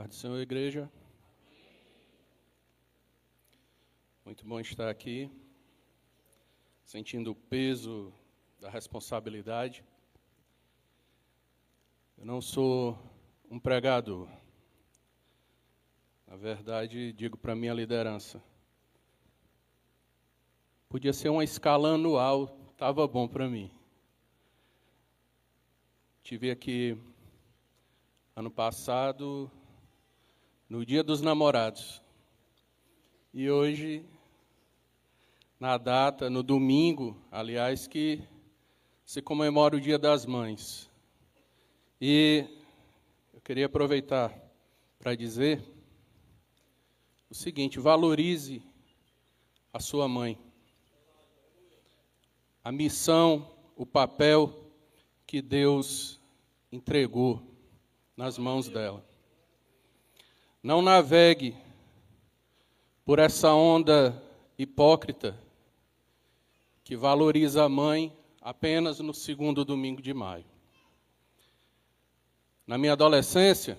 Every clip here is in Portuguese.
Pai do Senhor, igreja. Muito bom estar aqui, sentindo o peso da responsabilidade. Eu não sou um pregador. Na verdade, digo para minha liderança. Podia ser uma escala anual, estava bom para mim. Tive aqui ano passado, no Dia dos Namorados. E hoje, na data, no domingo, aliás, que se comemora o Dia das Mães. E eu queria aproveitar para dizer o seguinte: valorize a sua mãe. A missão, o papel que Deus entregou nas mãos dela. Não navegue por essa onda hipócrita que valoriza a mãe apenas no segundo domingo de maio. Na minha adolescência,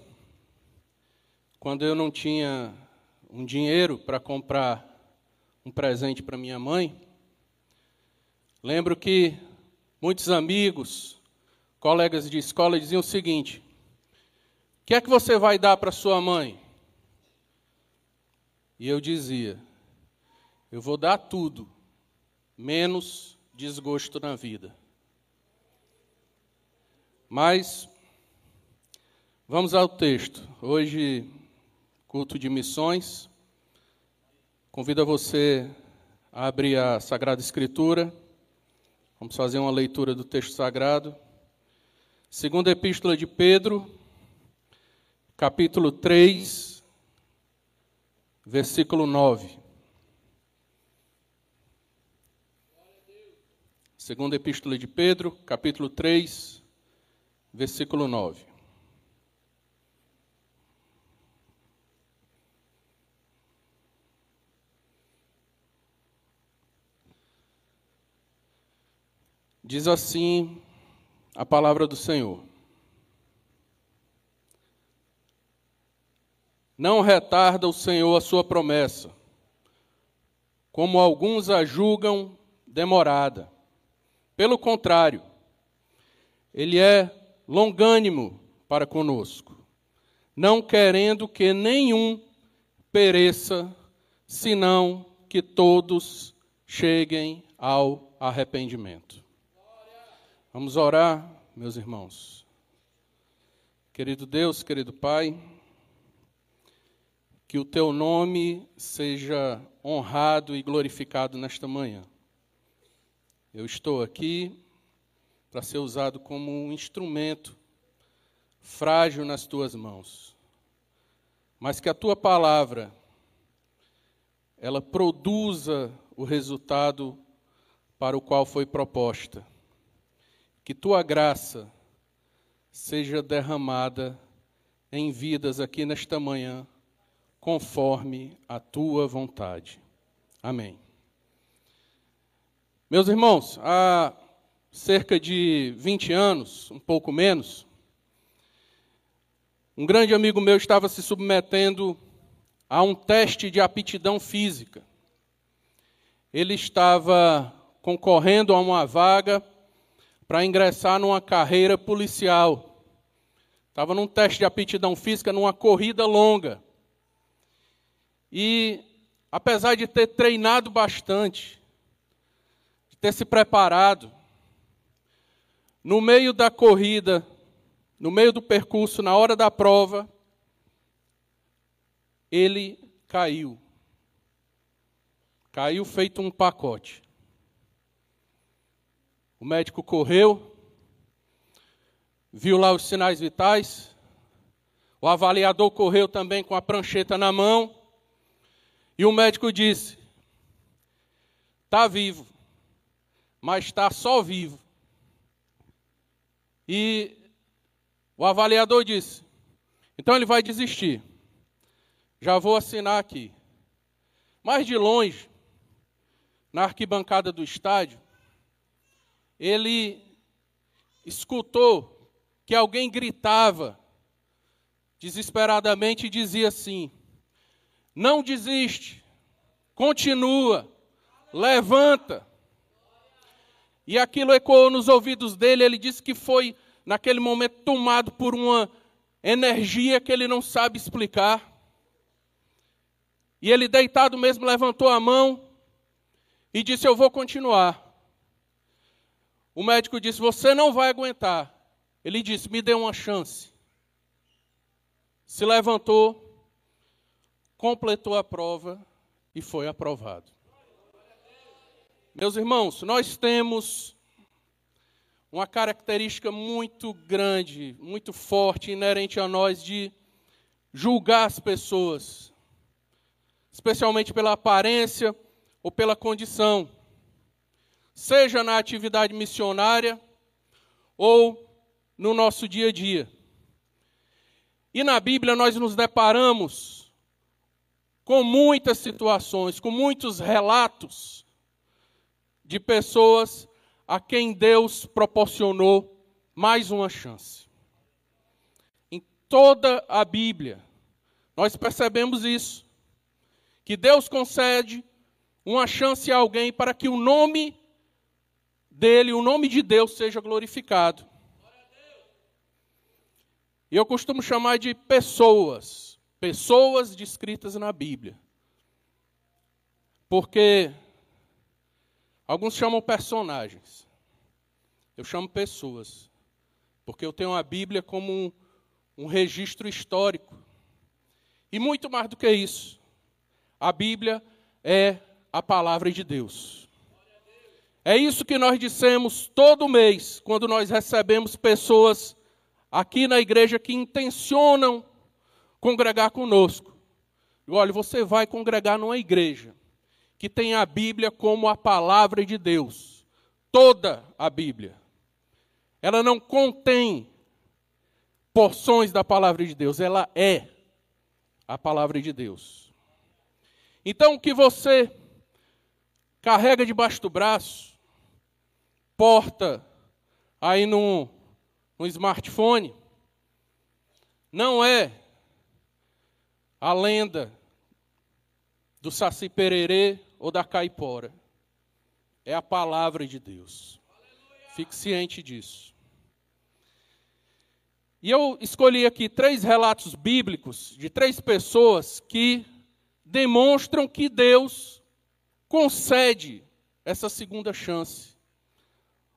quando eu não tinha um dinheiro para comprar um presente para minha mãe, lembro que muitos amigos, colegas de escola diziam o seguinte: O que é que você vai dar para sua mãe? E eu dizia: eu vou dar tudo, menos desgosto na vida. Mas, vamos ao texto. Hoje, culto de missões. Convido você a abrir a Sagrada Escritura. Vamos fazer uma leitura do texto sagrado. Segunda Epístola de Pedro, capítulo 3 versículo 9. Segunda Epístola de Pedro, capítulo 3, versículo 9. Diz assim a palavra do Senhor. Não retarda o Senhor a sua promessa, como alguns a julgam demorada. Pelo contrário, ele é longânimo para conosco, não querendo que nenhum pereça, senão que todos cheguem ao arrependimento. Vamos orar, meus irmãos. Querido Deus, querido Pai, que o teu nome seja honrado e glorificado nesta manhã. Eu estou aqui para ser usado como um instrumento frágil nas tuas mãos. Mas que a tua palavra ela produza o resultado para o qual foi proposta. Que tua graça seja derramada em vidas aqui nesta manhã conforme a tua vontade. Amém. Meus irmãos, há cerca de 20 anos, um pouco menos, um grande amigo meu estava se submetendo a um teste de aptidão física. Ele estava concorrendo a uma vaga para ingressar numa carreira policial. Estava num teste de aptidão física, numa corrida longa. E, apesar de ter treinado bastante, de ter se preparado, no meio da corrida, no meio do percurso, na hora da prova, ele caiu. Caiu feito um pacote. O médico correu, viu lá os sinais vitais. O avaliador correu também com a prancheta na mão. E o médico disse: está vivo, mas está só vivo. E o avaliador disse: então ele vai desistir. Já vou assinar aqui. Mais de longe, na arquibancada do estádio, ele escutou que alguém gritava desesperadamente e dizia assim: Não desiste, continua, levanta. E aquilo ecoou nos ouvidos dele, ele disse que foi, naquele momento, tomado por uma energia que ele não sabe explicar. E ele, deitado mesmo, levantou a mão e disse: Eu vou continuar. O médico disse: Você não vai aguentar. Ele disse: Me dê uma chance. Se levantou, completou a prova e foi aprovado. Meus irmãos, nós temos uma característica muito grande, muito forte, inerente a nós de julgar as pessoas, especialmente pela aparência ou pela condição, seja na atividade missionária ou no nosso dia a dia. E na Bíblia nós nos deparamos com muitas situações, com muitos relatos de pessoas a quem Deus proporcionou mais uma chance. Em toda a Bíblia, nós percebemos isso. Que Deus concede uma chance a alguém para que o nome dele, o nome de Deus, seja glorificado. E eu costumo chamar de pessoas, pessoas descritas na Bíblia. Porque alguns chamam personagens. Eu chamo pessoas. Porque eu tenho a Bíblia como um, um registro histórico. E muito mais do que isso. A Bíblia é a palavra de Deus. É isso que nós dissemos todo mês, quando nós recebemos pessoas aqui na igreja que intencionam congregar conosco. Olha, você vai congregar numa igreja que tem a Bíblia como a palavra de Deus. Toda a Bíblia. Ela não contém porções da palavra de Deus, ela é a palavra de Deus. Então, o que você carrega debaixo do braço, porta aí no um smartphone, não é a lenda do Saci Pererê ou da Caipora. É a palavra de Deus. Fique ciente disso. E eu escolhi aqui três relatos bíblicos de três pessoas que demonstram que Deus concede essa segunda chance,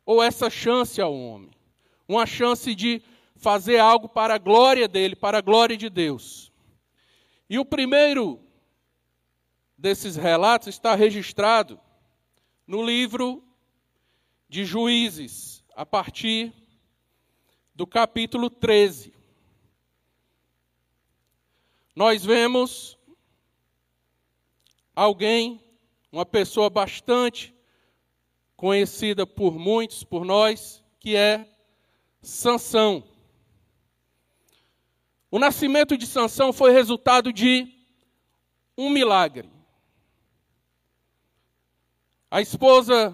ou essa chance ao homem uma chance de fazer algo para a glória dele, para a glória de Deus. E o primeiro desses relatos está registrado no livro de Juízes, a partir do capítulo 13. Nós vemos alguém, uma pessoa bastante conhecida por muitos, por nós, que é Sansão. O nascimento de Sansão foi resultado de um milagre. A esposa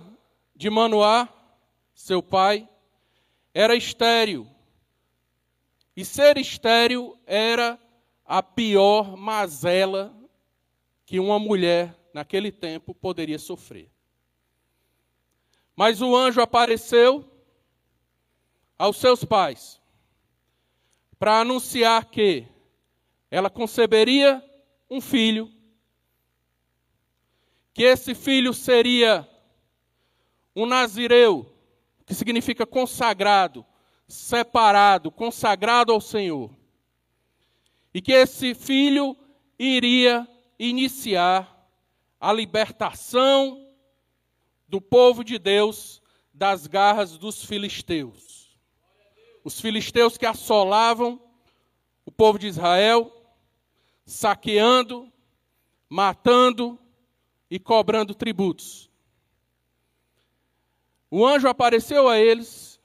de Manoá, seu pai, era estéril. E ser estéril era a pior mazela que uma mulher naquele tempo poderia sofrer. Mas o anjo apareceu aos seus pais para anunciar que ela conceberia um filho, que esse filho seria um nazireu, que significa consagrado, separado, consagrado ao Senhor. E que esse filho iria iniciar a libertação do povo de Deus das garras dos filisteus os filisteus que assolavam o povo de Israel, saqueando, matando e cobrando tributos. O anjo apareceu a eles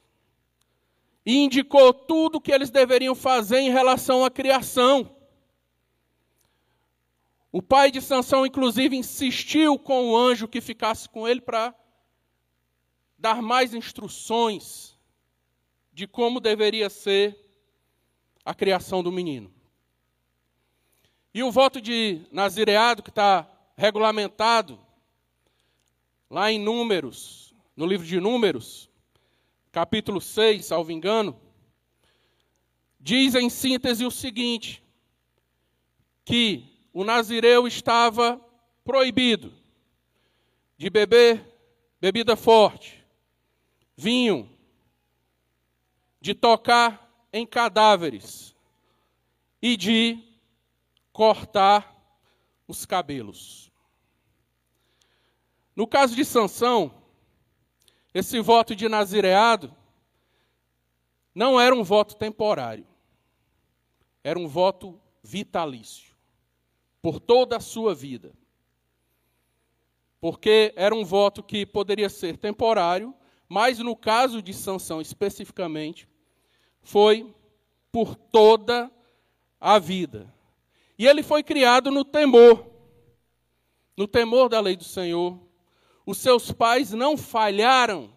e indicou tudo o que eles deveriam fazer em relação à criação. O pai de Sansão, inclusive, insistiu com o anjo que ficasse com ele para dar mais instruções de como deveria ser a criação do menino. E o voto de nazireado, que está regulamentado lá em Números, no livro de Números, capítulo 6, salvo engano, diz em síntese o seguinte: que o nazireu estava proibido de beber bebida forte, vinho, de tocar em cadáveres e de cortar os cabelos. No caso de Sansão, esse voto de nazireado não era um voto temporário. Era um voto vitalício. Por toda a sua vida. Porque era um voto que poderia ser temporário, mas no caso de Sansão especificamente, foi por toda a vida. E ele foi criado no temor, no temor da lei do Senhor, os seus pais não falharam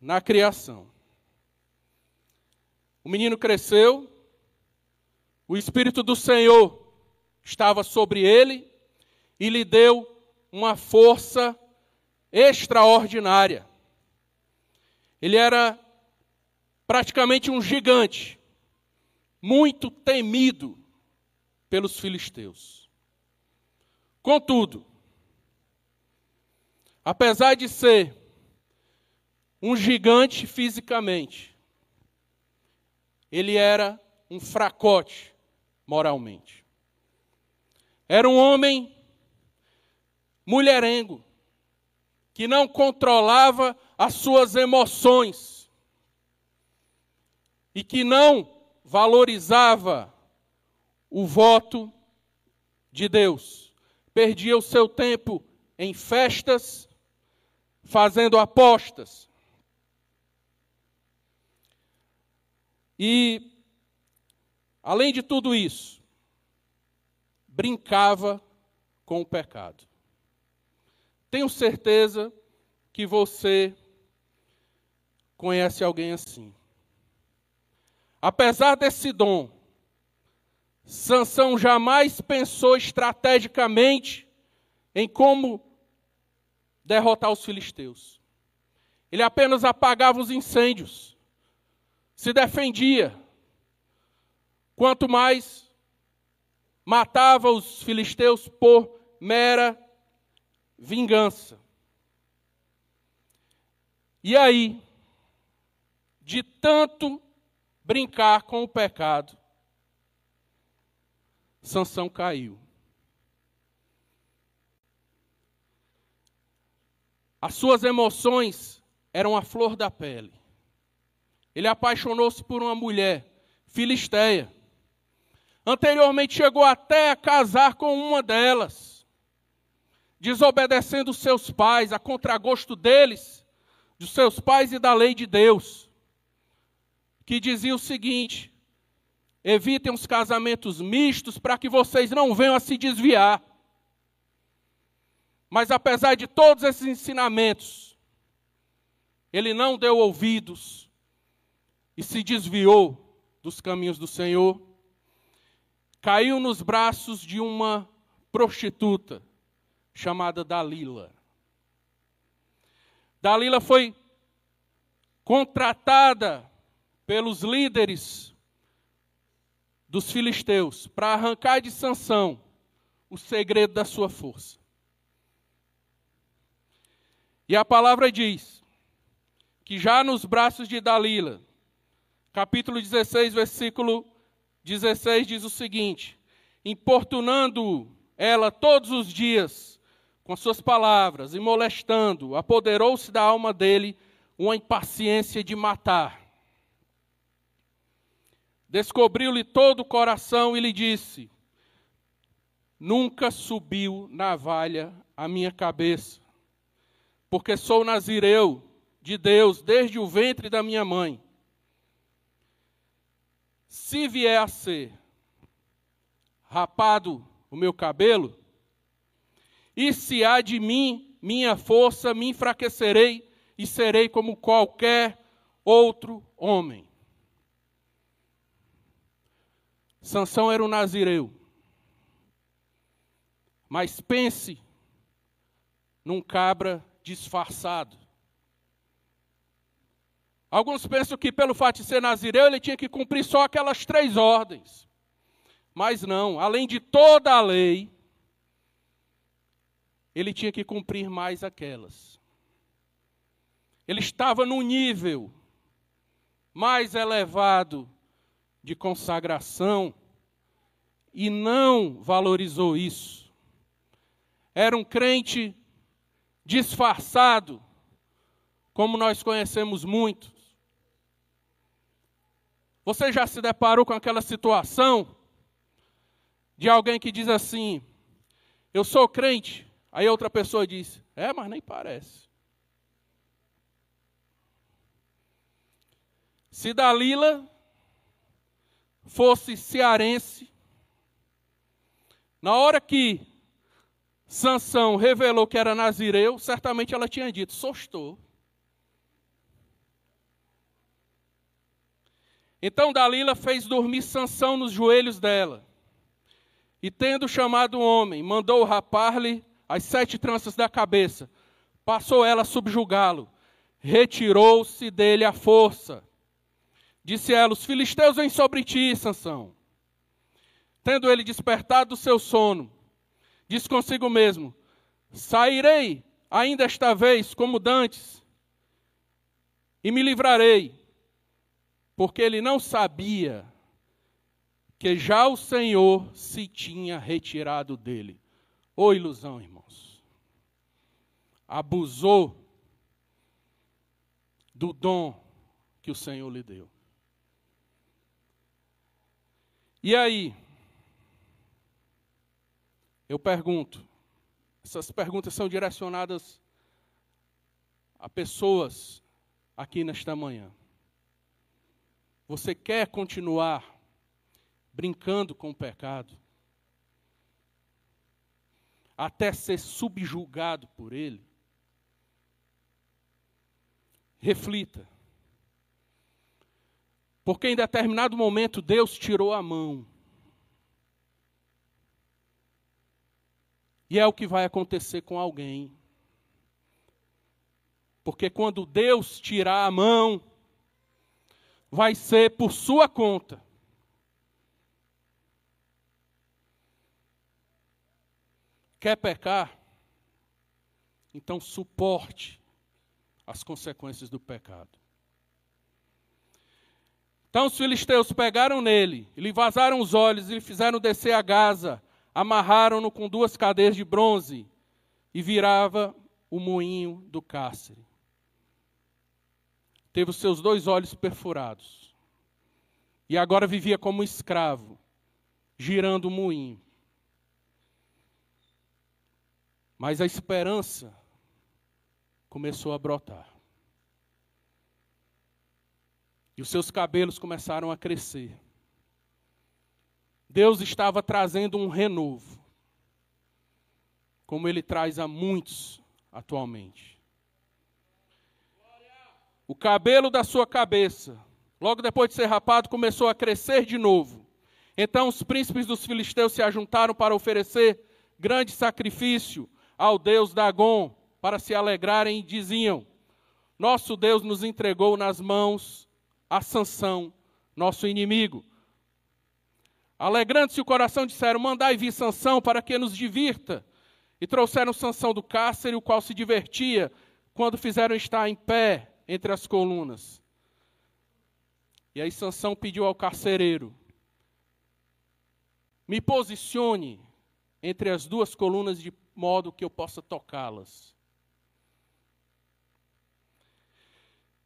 na criação. O menino cresceu, o Espírito do Senhor estava sobre ele e lhe deu uma força extraordinária. Ele era praticamente um gigante, muito temido pelos filisteus. Contudo, apesar de ser um gigante fisicamente, ele era um fracote moralmente. Era um homem mulherengo, que não controlava as suas emoções e que não valorizava o voto de Deus. Perdia o seu tempo em festas, fazendo apostas. E, além de tudo isso, brincava com o pecado. Tenho certeza que você conhece alguém assim. Apesar desse dom, Sansão jamais pensou estrategicamente em como derrotar os filisteus. Ele apenas apagava os incêndios, se defendia. Quanto mais matava os filisteus por mera vingança. E aí, de tanto brincar com o pecado, Sansão caiu. As suas emoções eram a flor da pele. Ele apaixonou-se por uma mulher, filisteia. Anteriormente chegou até a casar com uma delas, desobedecendo seus pais, a contragosto deles, dos seus pais e da lei de Deus, que dizia o seguinte: Evitem os casamentos mistos para que vocês não venham a se desviar. Mas apesar de todos esses ensinamentos, ele não deu ouvidos e se desviou dos caminhos do Senhor. Caiu nos braços de uma prostituta chamada Dalila. Dalila foi contratada pelos líderes dos filisteus para arrancar de Sansão o segredo da sua força. E a palavra diz que já nos braços de Dalila, capítulo 16, versículo 16 diz o seguinte: importunando ela todos os dias com suas palavras e molestando, apoderou-se da alma dele uma impaciência de matar descobriu-lhe todo o coração e lhe disse: Nunca subiu navalha a minha cabeça, porque sou nazireu de Deus desde o ventre da minha mãe. Se vier a ser rapado o meu cabelo, e se há de mim minha força, me enfraquecerei e serei como qualquer outro homem. Sansão era um nazireu. Mas pense num cabra disfarçado. Alguns pensam que, pelo fato de ser nazireu, ele tinha que cumprir só aquelas três ordens. Mas não, além de toda a lei, ele tinha que cumprir mais aquelas. Ele estava num nível mais elevado de consagração e não valorizou isso. Era um crente disfarçado, como nós conhecemos muitos. Você já se deparou com aquela situação de alguém que diz assim: Eu sou crente. Aí outra pessoa diz: É, mas nem parece. Se Dalila fosse cearense, na hora que Sansão revelou que era nazireu, certamente ela tinha dito: Sostou. Então Dalila fez dormir Sansão nos joelhos dela. E tendo chamado o homem, mandou rapar-lhe as sete tranças da cabeça. Passou ela a subjugá-lo. Retirou-se dele a força. Disse ela: Os filisteus vêm sobre ti, Sansão. Tendo ele despertado do seu sono, disse consigo mesmo: Sairei ainda esta vez como dantes, e me livrarei, porque ele não sabia que já o Senhor se tinha retirado dele. Ô oh, ilusão, irmãos. Abusou do dom que o Senhor lhe deu. E aí? Eu pergunto, essas perguntas são direcionadas a pessoas aqui nesta manhã. Você quer continuar brincando com o pecado? Até ser subjugado por ele? Reflita. Porque em determinado momento Deus tirou a mão. E é o que vai acontecer com alguém. Porque quando Deus tirar a mão, vai ser por sua conta. Quer pecar? Então suporte as consequências do pecado. Então os filisteus pegaram nele, lhe vazaram os olhos e lhe fizeram descer a Gaza, amarraram-no com duas cadeias de bronze e virava o moinho do cárcere. Teve os seus dois olhos perfurados e agora vivia como escravo, girando o moinho. Mas a esperança começou a brotar. E os seus cabelos começaram a crescer. Deus estava trazendo um renovo, como ele traz a muitos atualmente. O cabelo da sua cabeça, logo depois de ser rapado, começou a crescer de novo. Então os príncipes dos filisteus se ajuntaram para oferecer grande sacrifício ao deus Dagon, para se alegrarem e diziam: Nosso Deus nos entregou nas mãos a Sansão, nosso inimigo. Alegrando-se o coração, disseram: Mandai vir Sansão para que nos divirta. E trouxeram Sansão do cárcere, o qual se divertia, quando fizeram estar em pé entre as colunas. E aí Sansão pediu ao carcereiro: Me posicione entre as duas colunas de modo que eu possa tocá-las.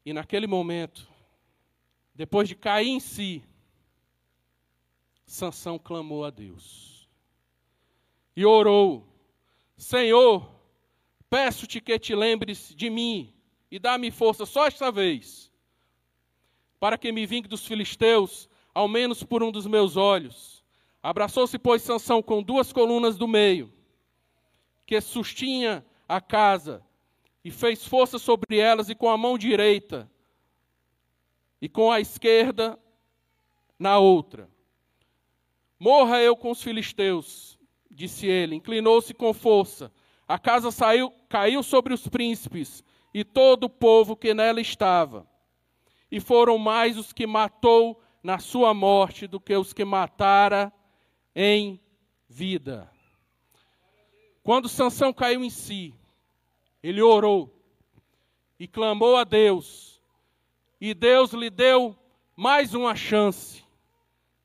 E naquele momento, depois de cair em si, Sansão clamou a Deus. E orou: Senhor, peço-te que te lembres de mim e dá-me força só esta vez, para que me vingue dos filisteus, ao menos por um dos meus olhos. Abraçou-se, pois, Sansão com duas colunas do meio, que sustinha a casa, e fez força sobre elas, e com a mão direita e com a esquerda na outra. Morra eu com os filisteus, disse ele. Inclinou-se com força. A casa saiu, caiu sobre os príncipes e todo o povo que nela estava. E foram mais os que matou na sua morte do que os que matara em vida. Quando Sansão caiu em si, ele orou e clamou a Deus. E Deus lhe deu mais uma chance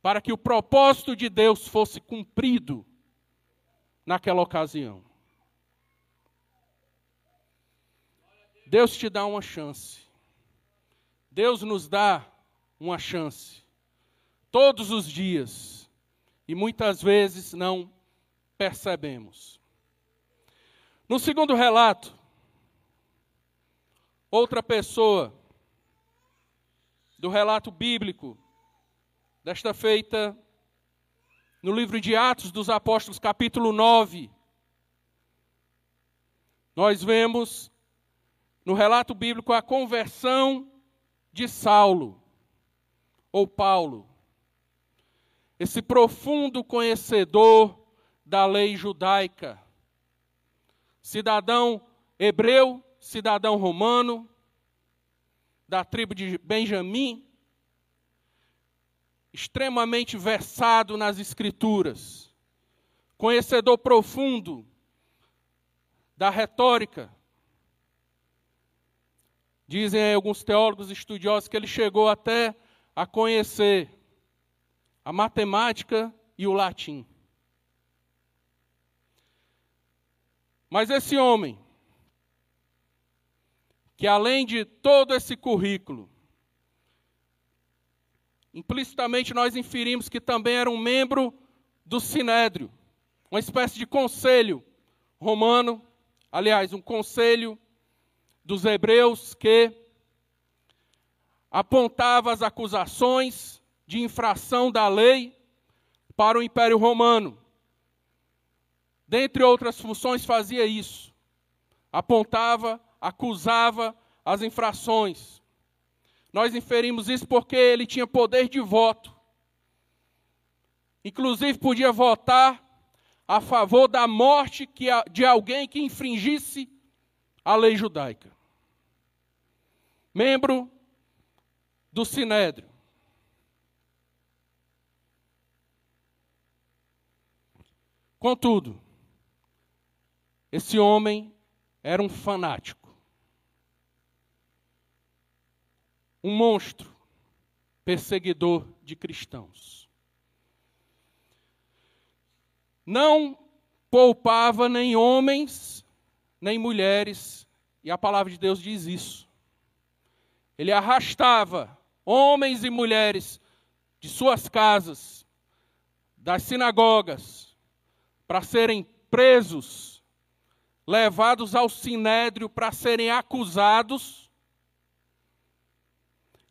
para que o propósito de Deus fosse cumprido naquela ocasião. Deus te dá uma chance. Deus nos dá uma chance. Todos os dias. E muitas vezes não percebemos. No segundo relato, outra pessoa do relato bíblico, desta feita no livro de Atos dos Apóstolos, capítulo 9, nós vemos no relato bíblico a conversão de Saulo, ou Paulo, esse profundo conhecedor da lei judaica, cidadão hebreu, cidadão romano, da tribo de Benjamim, extremamente versado nas Escrituras, conhecedor profundo da retórica, Dizem alguns teólogos estudiosos que ele chegou até a conhecer a matemática e o latim. Mas esse homem, que além de todo esse currículo, implicitamente nós inferimos que também era um membro do Sinédrio, uma espécie de conselho romano, aliás, um conselho dos hebreus que apontava as acusações de infração da lei para o Império Romano. Dentre outras funções, fazia isso. Apontava, acusava as infrações. Nós inferimos isso porque ele tinha poder de voto. Inclusive, podia votar a favor da morte de alguém que infringisse a lei judaica. Membro do Sinédrio. Contudo, esse homem era um fanático, um monstro, perseguidor de cristãos. Não poupava nem homens nem mulheres, e a palavra de Deus diz isso. Ele arrastava homens e mulheres de suas casas, das sinagogas, para serem presos, levados ao sinédrio para serem acusados,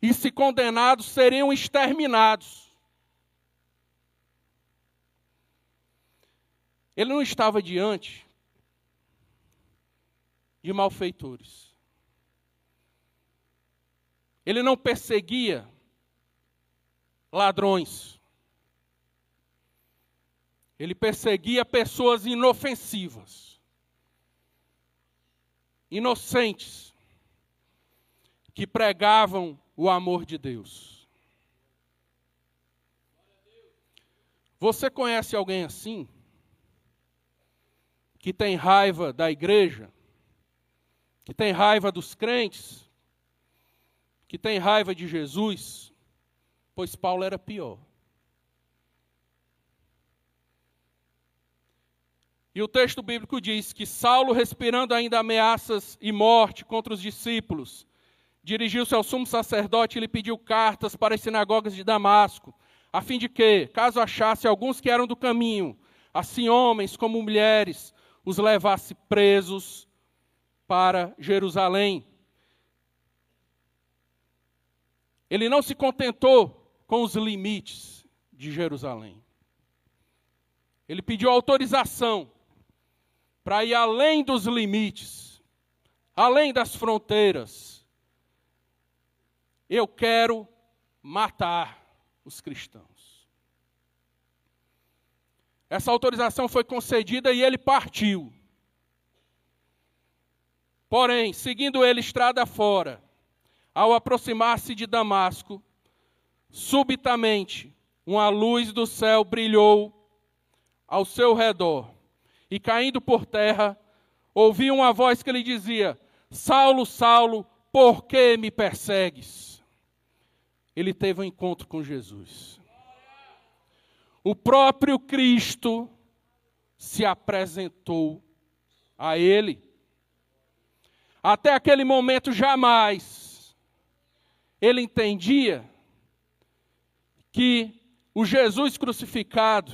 e se condenados seriam exterminados. Ele não estava diante de malfeitores. Ele não perseguia ladrões. Ele perseguia pessoas inofensivas, inocentes, que pregavam o amor de Deus. Você conhece alguém assim? Que tem raiva da igreja? que tem raiva dos crentes, que tem raiva de Jesus, pois Paulo era pior. E o texto bíblico diz que Saulo, respirando ainda ameaças e morte contra os discípulos, dirigiu-se ao sumo sacerdote e lhe pediu cartas para as sinagogas de Damasco, a fim de que, caso achasse alguns que eram do caminho, assim homens como mulheres, os levasse presos para Jerusalém. Ele não se contentou com os limites de Jerusalém. Ele pediu autorização para ir além dos limites, além das fronteiras. Eu quero matar os cristãos. essa autorização foi concedida e ele partiu. Porém, seguindo ele estrada fora, ao aproximar-se de Damasco, subitamente uma luz do céu brilhou ao seu redor, e caindo por terra, ouviu uma voz que lhe dizia: Saulo, Saulo, por que me persegues? Ele teve um encontro com Jesus. O próprio Cristo se apresentou a ele. Até aquele momento, jamais ele entendia que o Jesus crucificado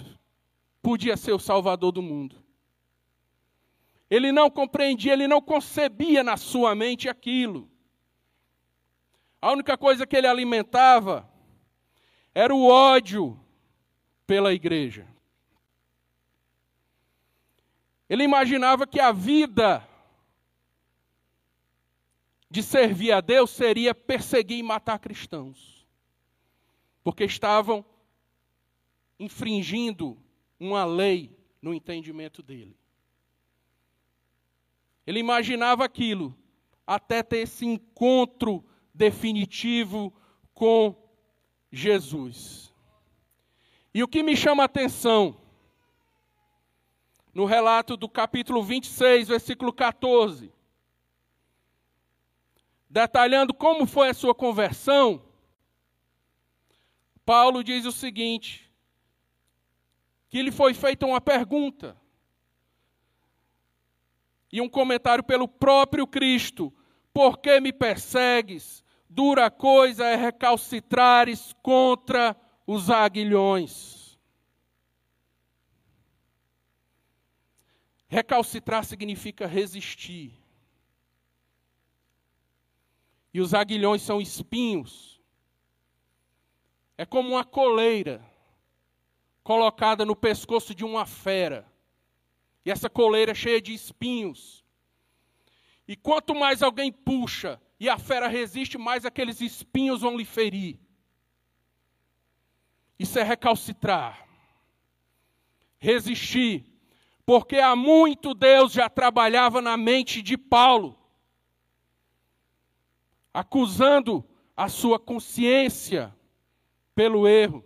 podia ser o Salvador do mundo. Ele não compreendia, ele não concebia na sua mente aquilo. A única coisa que ele alimentava era o ódio pela igreja. Ele imaginava que a vida de servir a Deus seria perseguir e matar cristãos, porque estavam infringindo uma lei no entendimento dele. Ele imaginava aquilo até ter esse encontro definitivo com Jesus. E o que me chama a atenção, no relato do capítulo 26, versículo 14, detalhando como foi a sua conversão, Paulo diz o seguinte: que lhe foi feita uma pergunta e um comentário pelo próprio Cristo: Por que me persegues? Dura coisa é recalcitrares contra os aguilhões. Recalcitrar significa resistir. E os aguilhões são espinhos. É como uma coleira colocada no pescoço de uma fera. E essa coleira é cheia de espinhos. E quanto mais alguém puxa e a fera resiste, mais aqueles espinhos vão lhe ferir. Isso é recalcitrar. Resistir. Porque há muito Deus já trabalhava na mente de Paulo, acusando a sua consciência pelo erro.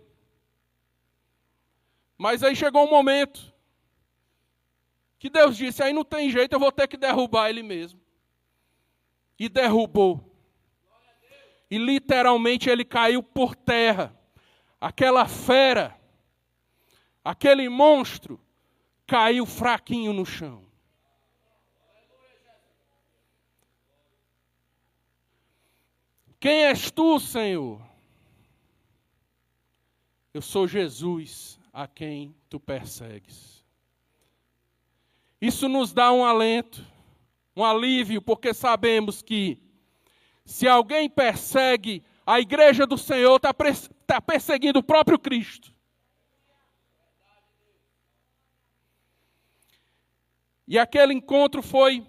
Mas aí chegou um momento que Deus disse: aí não tem jeito, eu vou ter que derrubar ele mesmo. E derrubou. E literalmente ele caiu por terra. Aquela fera, aquele monstro, caiu fraquinho no chão. Quem és tu, Senhor? Eu sou Jesus, a quem tu persegues. Isso nos dá um alento, um alívio, porque sabemos que se alguém persegue a igreja do Senhor, está tá perseguindo o próprio Cristo. E aquele encontro foi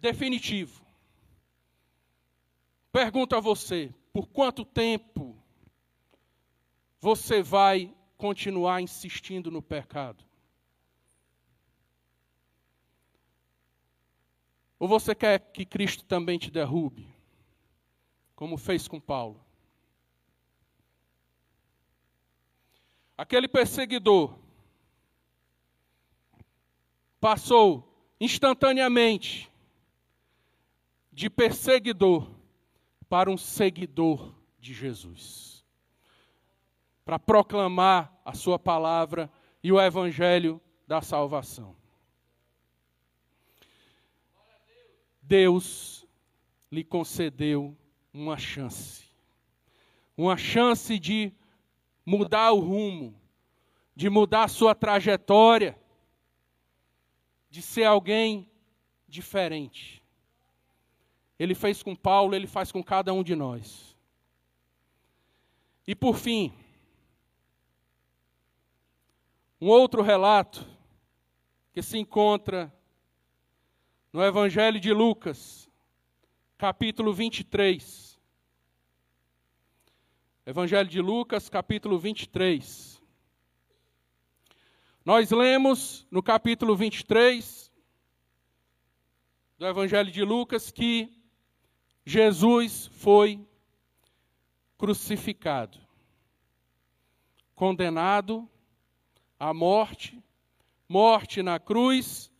definitivo. Pergunto a você: por quanto tempo você vai continuar insistindo no pecado? Ou você quer que Cristo também te derrube, como fez com Paulo? Aquele perseguidor passou instantaneamente de perseguidor para um seguidor de Jesus para proclamar a Sua palavra e o Evangelho da salvação. Deus lhe concedeu uma chance. Uma chance de mudar o rumo, de mudar a sua trajetória, de ser alguém diferente. Ele fez com Paulo, ele faz com cada um de nós. E por fim, um outro relato que se encontra no Evangelho de Lucas, capítulo 23. Evangelho de Lucas, capítulo 23. Nós lemos no capítulo 23 do Evangelho de Lucas que Jesus foi crucificado, condenado à morte, morte na cruz,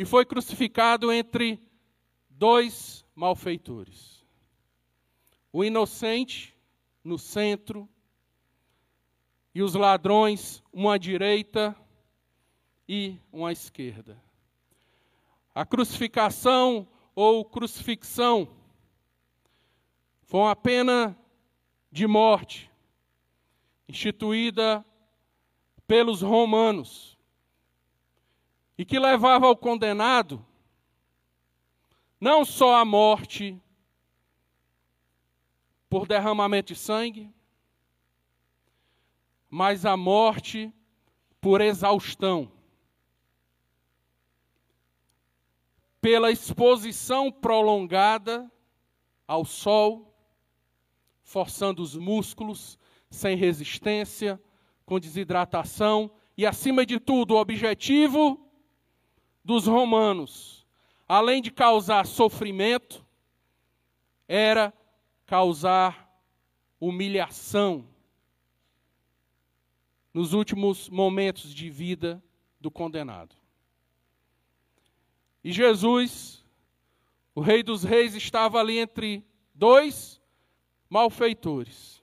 e foi crucificado entre dois malfeitores. O inocente no centro e os ladrões, uma à direita e uma à esquerda. A crucificação ou crucifixão foi uma pena de morte instituída pelos romanos e que levava ao condenado não só a morte por derramamento de sangue, mas a morte por exaustão, pela exposição prolongada ao sol, forçando os músculos, sem resistência, com desidratação e, acima de tudo, o objetivo dos romanos, além de causar sofrimento, era causar humilhação nos últimos momentos de vida do condenado. E Jesus, o Rei dos Reis, estava ali entre dois malfeitores.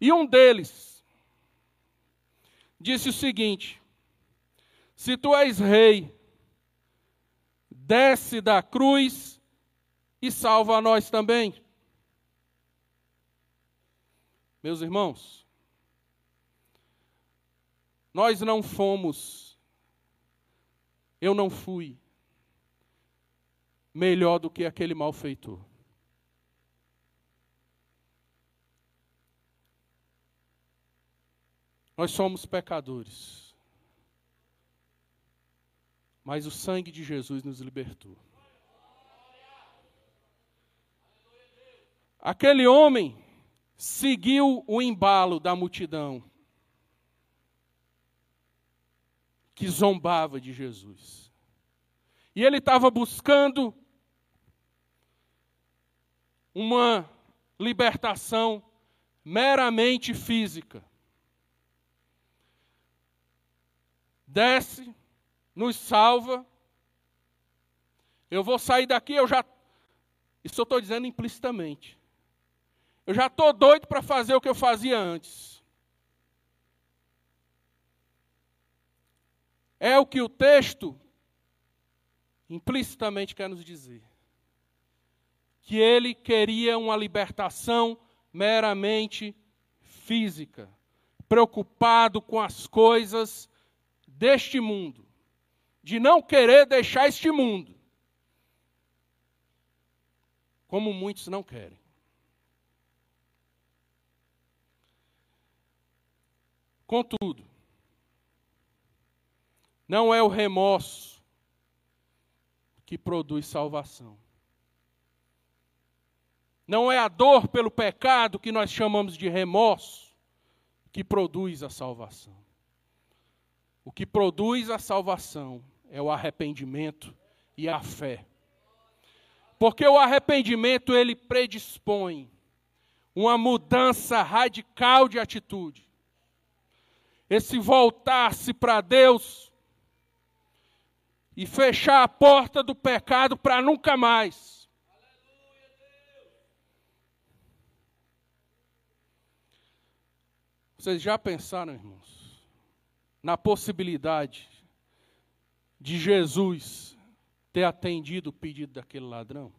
E um deles disse o seguinte: Se tu és rei, desce da cruz e salva a nós também. Meus irmãos, nós não fomos, eu não fui melhor do que aquele malfeitor. Nós somos pecadores. Mas o sangue de Jesus nos libertou. Aquele homem seguiu o embalo da multidão que zombava de Jesus. E ele estava buscando uma libertação meramente física. Desce, nos salva. Eu vou sair daqui, eu já. Isso eu estou dizendo implicitamente. Eu já estou doido para fazer o que eu fazia antes. É o que o texto implicitamente quer nos dizer. Que ele queria uma libertação meramente física, preocupado com as coisas deste mundo, de não querer deixar este mundo, como muitos não querem. Contudo, não é o remorso que produz salvação. Não é a dor pelo pecado que nós chamamos de remorso que produz a salvação. O que produz a salvação é o arrependimento e a fé. Porque o arrependimento ele predispõe uma mudança radical de atitude esse voltar-se para Deus e fechar a porta do pecado para nunca mais. Vocês já pensaram, irmãos, na possibilidade de Jesus ter atendido o pedido daquele ladrão?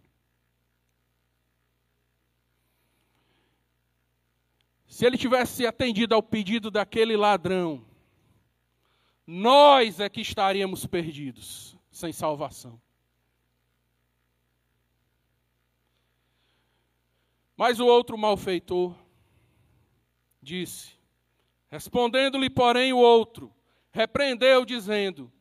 Se ele tivesse atendido ao pedido daquele ladrão, nós é que estaríamos perdidos, sem salvação. Mas o outro malfeitor disse, respondendo-lhe, porém, o outro, repreendeu, dizendo: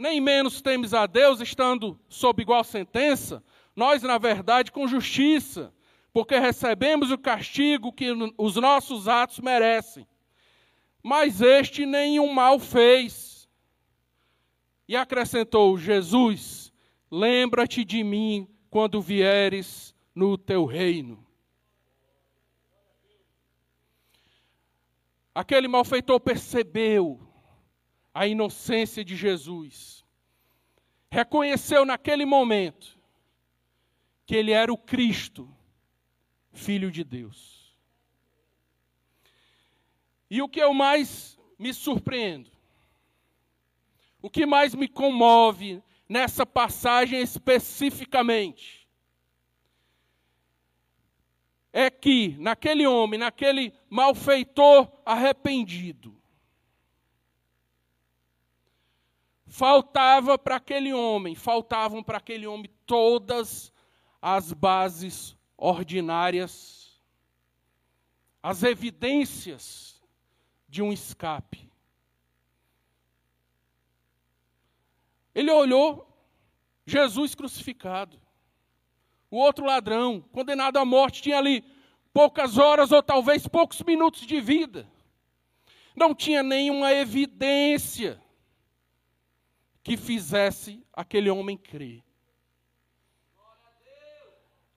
Nem menos temes a Deus, estando sob igual sentença, nós, na verdade, com justiça porque recebemos o castigo que os nossos atos merecem. mas este nenhum mal fez. E acrescentou: Jesus, lembra-te de mim quando vieres no teu reino. Aquele malfeitor percebeu a inocência de Jesus. Reconheceu naquele momento que ele era o Cristo, Filho de Deus. E o que eu mais me surpreendo, o que mais me comove nessa passagem especificamente, é que naquele homem, naquele malfeitor arrependido, faltava para aquele homem, faltavam para aquele homem todas as bases ordinárias, as evidências de um escape. Ele olhou Jesus crucificado. O outro ladrão, condenado à morte, tinha ali poucas horas ou talvez poucos minutos de vida. Não tinha nenhuma evidência que fizesse aquele homem crer.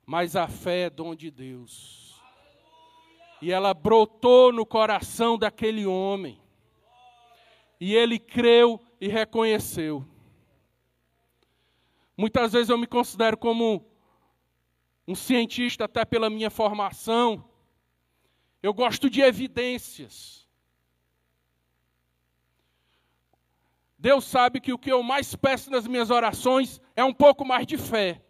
Mas a fé é dom de Deus. E ela brotou no coração daquele homem. E ele creu e reconheceu. Muitas vezes eu me considero como um cientista, até pela minha formação. Eu gosto de evidências. Deus sabe que o que eu mais peço nas minhas orações é um pouco mais de fé.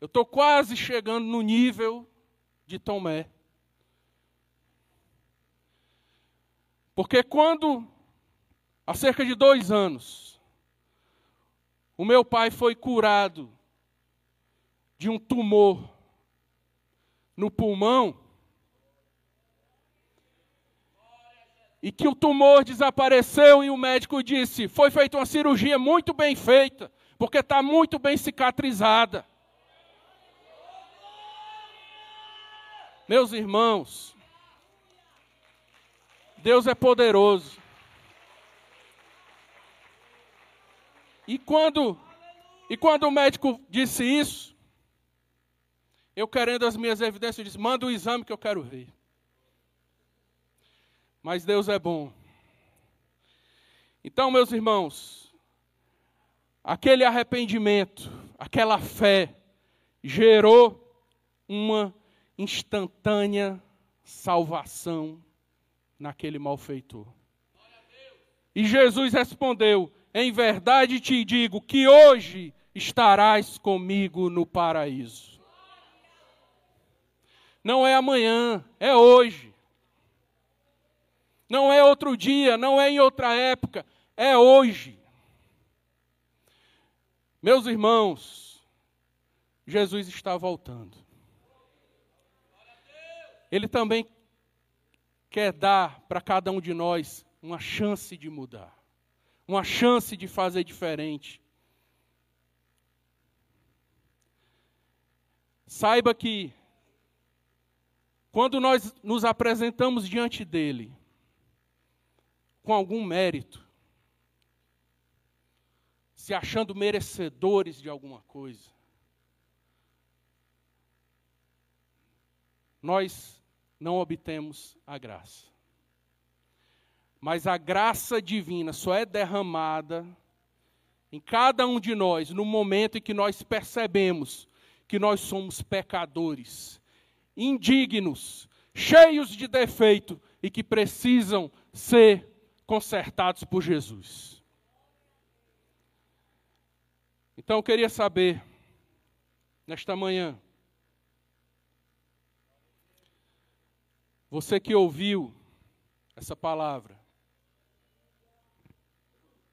Eu estou quase chegando no nível de Tomé. Porque quando, há cerca de dois anos, o meu pai foi curado de um tumor no pulmão, e que o tumor desapareceu e o médico disse: foi feita uma cirurgia muito bem feita, porque está muito bem cicatrizada. Meus irmãos, Deus é poderoso. E quando, e quando o médico disse isso, eu querendo as minhas evidências, eu disse: manda o exame que eu quero ver. Mas Deus é bom. Então, meus irmãos, aquele arrependimento, aquela fé, gerou uma instantânea salvação naquele malfeitor. E Jesus respondeu: Em verdade te digo que hoje estarás comigo no paraíso. Não é amanhã, é hoje. Não é outro dia, não é em outra época, é hoje. Meus irmãos, Jesus está voltando. Ele também quer dar para cada um de nós uma chance de mudar, uma chance de fazer diferente. Saiba que, quando nós nos apresentamos diante dele, com algum mérito, se achando merecedores de alguma coisa, nós não obtemos a graça. Mas a graça divina só é derramada em cada um de nós no momento em que nós percebemos que nós somos pecadores, indignos, cheios de defeito e que precisam ser consertados por Jesus. Então eu queria saber, nesta manhã, Você que ouviu essa palavra,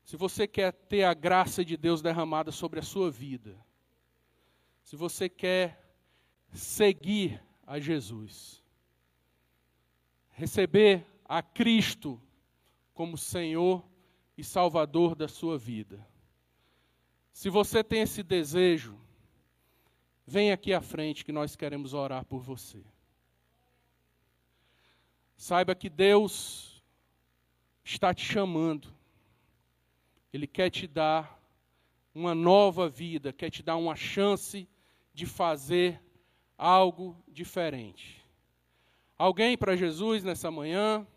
se você quer ter a graça de Deus derramada sobre a sua vida, se você quer seguir a Jesus, receber a Cristo como Senhor e Salvador da sua vida. Se você tem esse desejo, vem aqui à frente que nós queremos orar por você. Saiba que Deus está te chamando. Ele quer te dar uma nova vida, quer te dar uma chance de fazer algo diferente. Alguém para Jesus nessa manhã?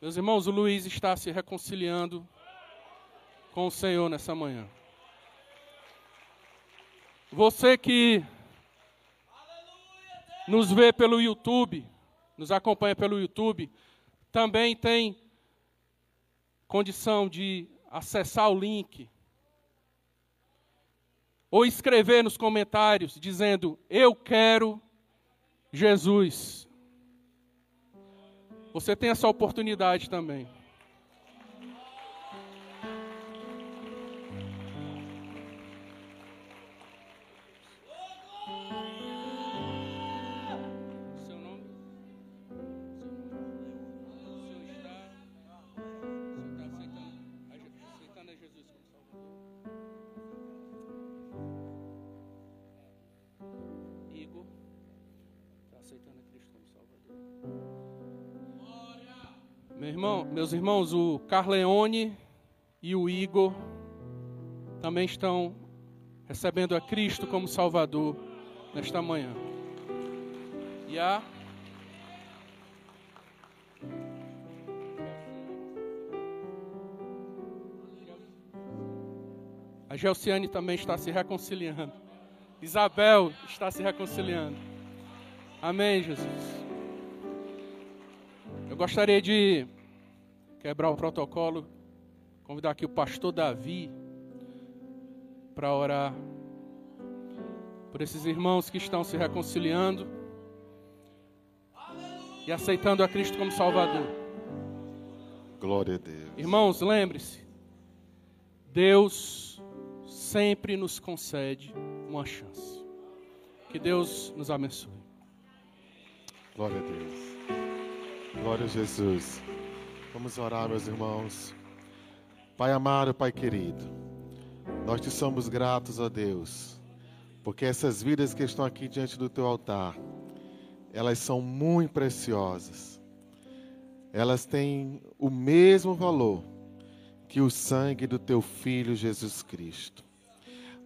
Meus irmãos, o Luiz está se reconciliando com o Senhor nessa manhã. Você que nos vê pelo YouTube, nos acompanha pelo YouTube, também tem condição de acessar o link ou escrever nos comentários dizendo: Eu quero Jesus. Você tem essa oportunidade também. Irmão, meus irmãos, o Carleone e o Igor também estão recebendo a Cristo como Salvador nesta manhã. E a A Gelciane também está se reconciliando. Isabel está se reconciliando. Amém, Jesus. Gostaria de quebrar o protocolo, convidar aqui o pastor Davi para orar por esses irmãos que estão se reconciliando e aceitando a Cristo como Salvador. Glória a Deus. Irmãos, lembre-se, Deus sempre nos concede uma chance. Que Deus nos abençoe. Glória a Deus. Glória a Jesus. Vamos orar, meus irmãos. Pai amado, Pai querido, nós te somos gratos a Deus, porque essas vidas que estão aqui diante do teu altar, elas são muito preciosas. Elas têm o mesmo valor que o sangue do teu filho Jesus Cristo.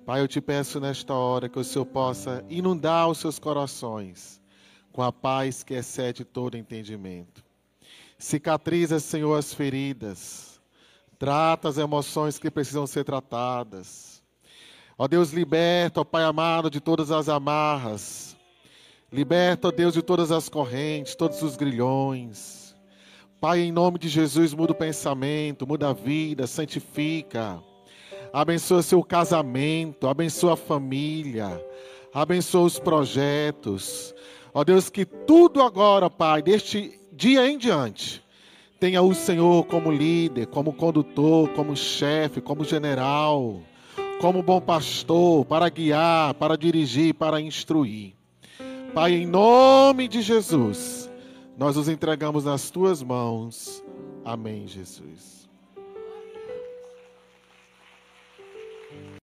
Pai, eu te peço nesta hora que o Senhor possa inundar os seus corações com a paz que excede todo entendimento. Cicatriza, Senhor, as feridas. Trata as emoções que precisam ser tratadas. Ó Deus, liberta, ó Pai amado, de todas as amarras. Liberta, ó Deus, de todas as correntes, todos os grilhões. Pai, em nome de Jesus, muda o pensamento, muda a vida, santifica. Abençoa seu casamento, abençoa a família, abençoa os projetos. Ó Deus, que tudo agora, Pai, deste dia em diante, tenha o Senhor como líder, como condutor, como chefe, como general, como bom pastor, para guiar, para dirigir, para instruir. Pai, em nome de Jesus, nós os entregamos nas tuas mãos. Amém, Jesus.